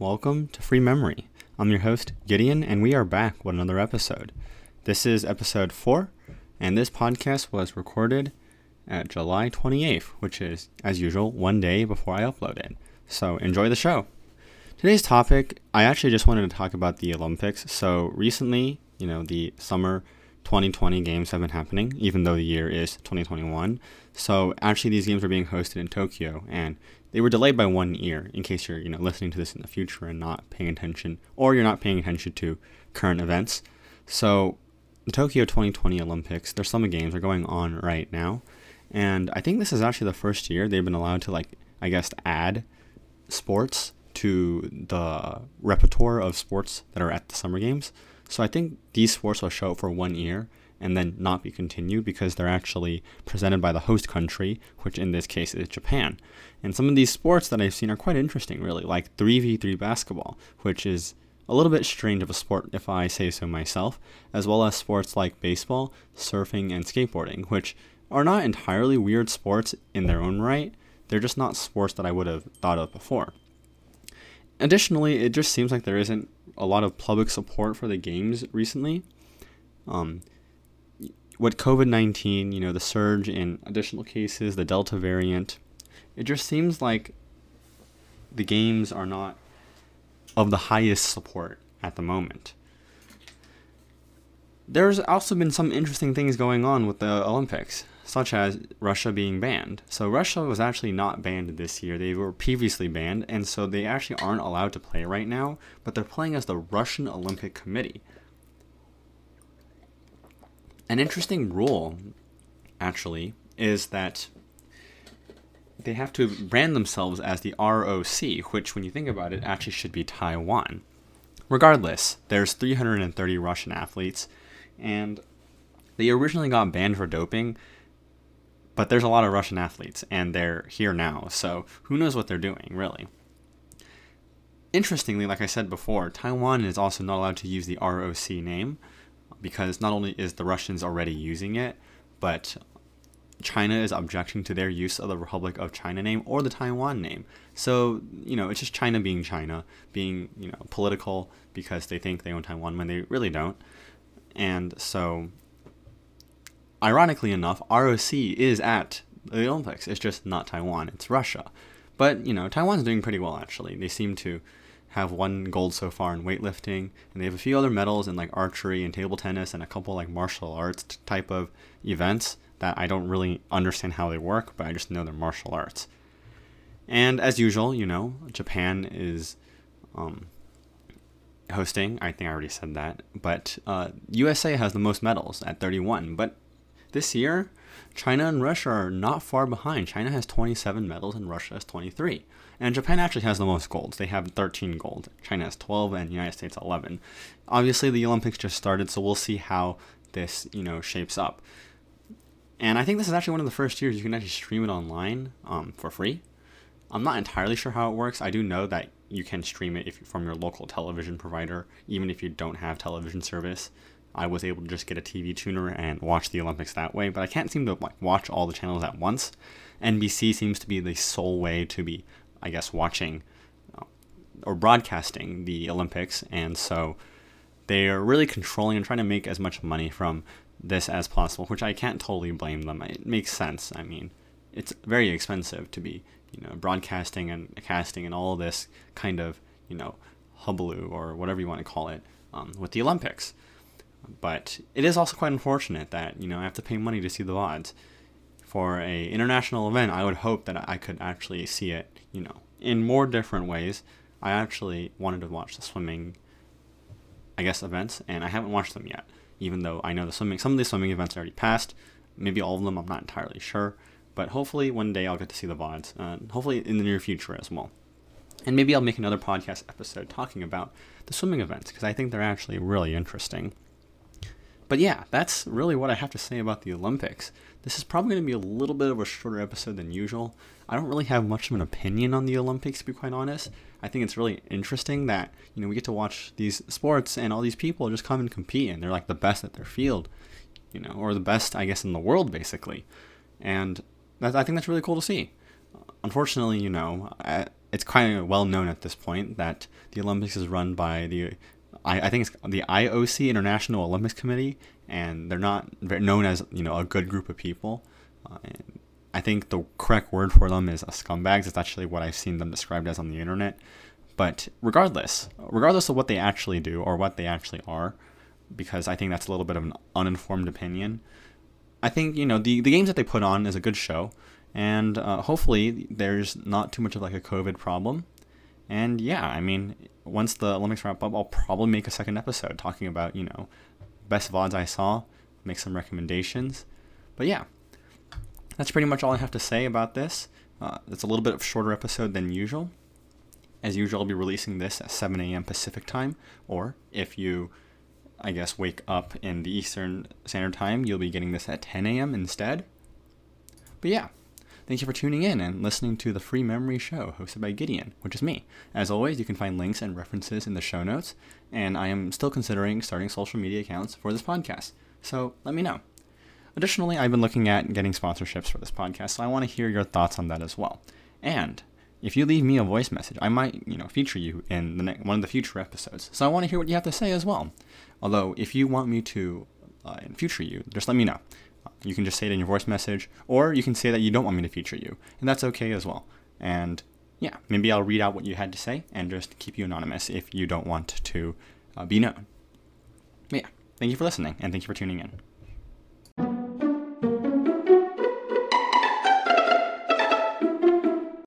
welcome to Free Memory. I'm your host, Gideon, and we are back with another episode. This is episode 4, and this podcast was recorded at July 28th, which is, as usual, one day before I upload it. So enjoy the show. Today's topic, I actually just wanted to talk about the Olympics. So recently, you know, the summer 2020 games have been happening, even though the year is 2021. So actually, these games are being hosted in Tokyo, and they were delayed by one year. In case you're, you know, listening to this in the future and not paying attention, or you're not paying attention to current events. So the Tokyo 2020 Olympics, their summer games are going on right now, and I think this is actually the first year they've been allowed to, like, I guess, add sports to the repertoire of sports that are at the summer games. So I think these sports will show up for one year and then not be continued because they're actually presented by the host country, which in this case is Japan. And some of these sports that I've seen are quite interesting, really, like 3v3 basketball, which is a little bit strange of a sport if I say so myself, as well as sports like baseball, surfing, and skateboarding, which are not entirely weird sports in their own right. They're just not sports that I would have thought of before. Additionally, it just seems like there isn't a lot of public support for the games recently. Um, with COVID 19, you know, the surge in additional cases, the Delta variant, it just seems like the games are not of the highest support at the moment. There's also been some interesting things going on with the Olympics such as Russia being banned. So Russia was actually not banned this year. They were previously banned, and so they actually aren't allowed to play right now, but they're playing as the Russian Olympic Committee. An interesting rule, actually, is that they have to brand themselves as the ROC, which, when you think about it, actually should be Taiwan. Regardless, there's 330 Russian athletes, and they originally got banned for doping, but there's a lot of Russian athletes, and they're here now, so who knows what they're doing, really. Interestingly, like I said before, Taiwan is also not allowed to use the ROC name because not only is the Russians already using it, but China is objecting to their use of the Republic of China name or the Taiwan name. So, you know, it's just China being China, being, you know, political because they think they own Taiwan when they really don't. And so ironically enough, ROC is at the Olympics. It's just not Taiwan, it's Russia. But, you know, Taiwan's doing pretty well actually. They seem to have one gold so far in weightlifting, and they have a few other medals in like archery and table tennis and a couple like martial arts type of events that I don't really understand how they work, but I just know they're martial arts. And as usual, you know, Japan is um, hosting. I think I already said that. But uh, USA has the most medals at 31. But this year, China and Russia are not far behind. China has 27 medals and Russia has 23. And Japan actually has the most golds. They have 13 gold. China has 12 and the United States 11. Obviously, the Olympics just started, so we'll see how this, you know, shapes up. And I think this is actually one of the first years you can actually stream it online um, for free. I'm not entirely sure how it works. I do know that you can stream it if from your local television provider, even if you don't have television service. I was able to just get a TV tuner and watch the Olympics that way, but I can't seem to like watch all the channels at once. NBC seems to be the sole way to be, I guess, watching uh, or broadcasting the Olympics, and so they are really controlling and trying to make as much money from this as possible, which I can't totally blame them. It makes sense. I mean, it's very expensive to be, you know, broadcasting and casting and all this kind of, you know, hubbub or whatever you want to call it um, with the Olympics. But it is also quite unfortunate that you know I have to pay money to see the VODs. For a international event, I would hope that I could actually see it, you know, in more different ways. I actually wanted to watch the swimming, I guess, events, and I haven't watched them yet. Even though I know the swimming, some of the swimming events are already passed. Maybe all of them, I'm not entirely sure. But hopefully one day I'll get to see the VODs. Uh, hopefully in the near future as well. And maybe I'll make another podcast episode talking about the swimming events because I think they're actually really interesting. But yeah, that's really what I have to say about the Olympics. This is probably going to be a little bit of a shorter episode than usual. I don't really have much of an opinion on the Olympics, to be quite honest. I think it's really interesting that you know we get to watch these sports and all these people just come and compete, and they're like the best at their field, you know, or the best, I guess, in the world, basically. And that, I think that's really cool to see. Unfortunately, you know, it's kind of well known at this point that the Olympics is run by the I, I think it's the IOC International Olympics Committee, and they're not known as you know a good group of people. Uh, I think the correct word for them is a scumbags. It's actually what I've seen them described as on the internet. But regardless, regardless of what they actually do or what they actually are, because I think that's a little bit of an uninformed opinion. I think you know the the games that they put on is a good show, and uh, hopefully there's not too much of like a COVID problem. And yeah, I mean, once the Olympics wrap up, I'll probably make a second episode talking about you know best VODs I saw, make some recommendations. But yeah, that's pretty much all I have to say about this. Uh, it's a little bit of shorter episode than usual. As usual, I'll be releasing this at 7 a.m. Pacific time, or if you, I guess, wake up in the Eastern Standard Time, you'll be getting this at 10 a.m. instead. But yeah, thank you for tuning in and listening to the Free Memory Show hosted by Gideon, which is me. As always, you can find links and references in the show notes, and I am still considering starting social media accounts for this podcast, so let me know. Additionally, I've been looking at getting sponsorships for this podcast, so I want to hear your thoughts on that as well. And if you leave me a voice message, I might, you know, feature you in the ne- one of the future episodes. So I want to hear what you have to say as well. Although, if you want me to uh, feature you, just let me know. You can just say it in your voice message, or you can say that you don't want me to feature you, and that's okay as well. And yeah, maybe I'll read out what you had to say and just keep you anonymous if you don't want to uh, be known. But yeah, thank you for listening, and thank you for tuning in.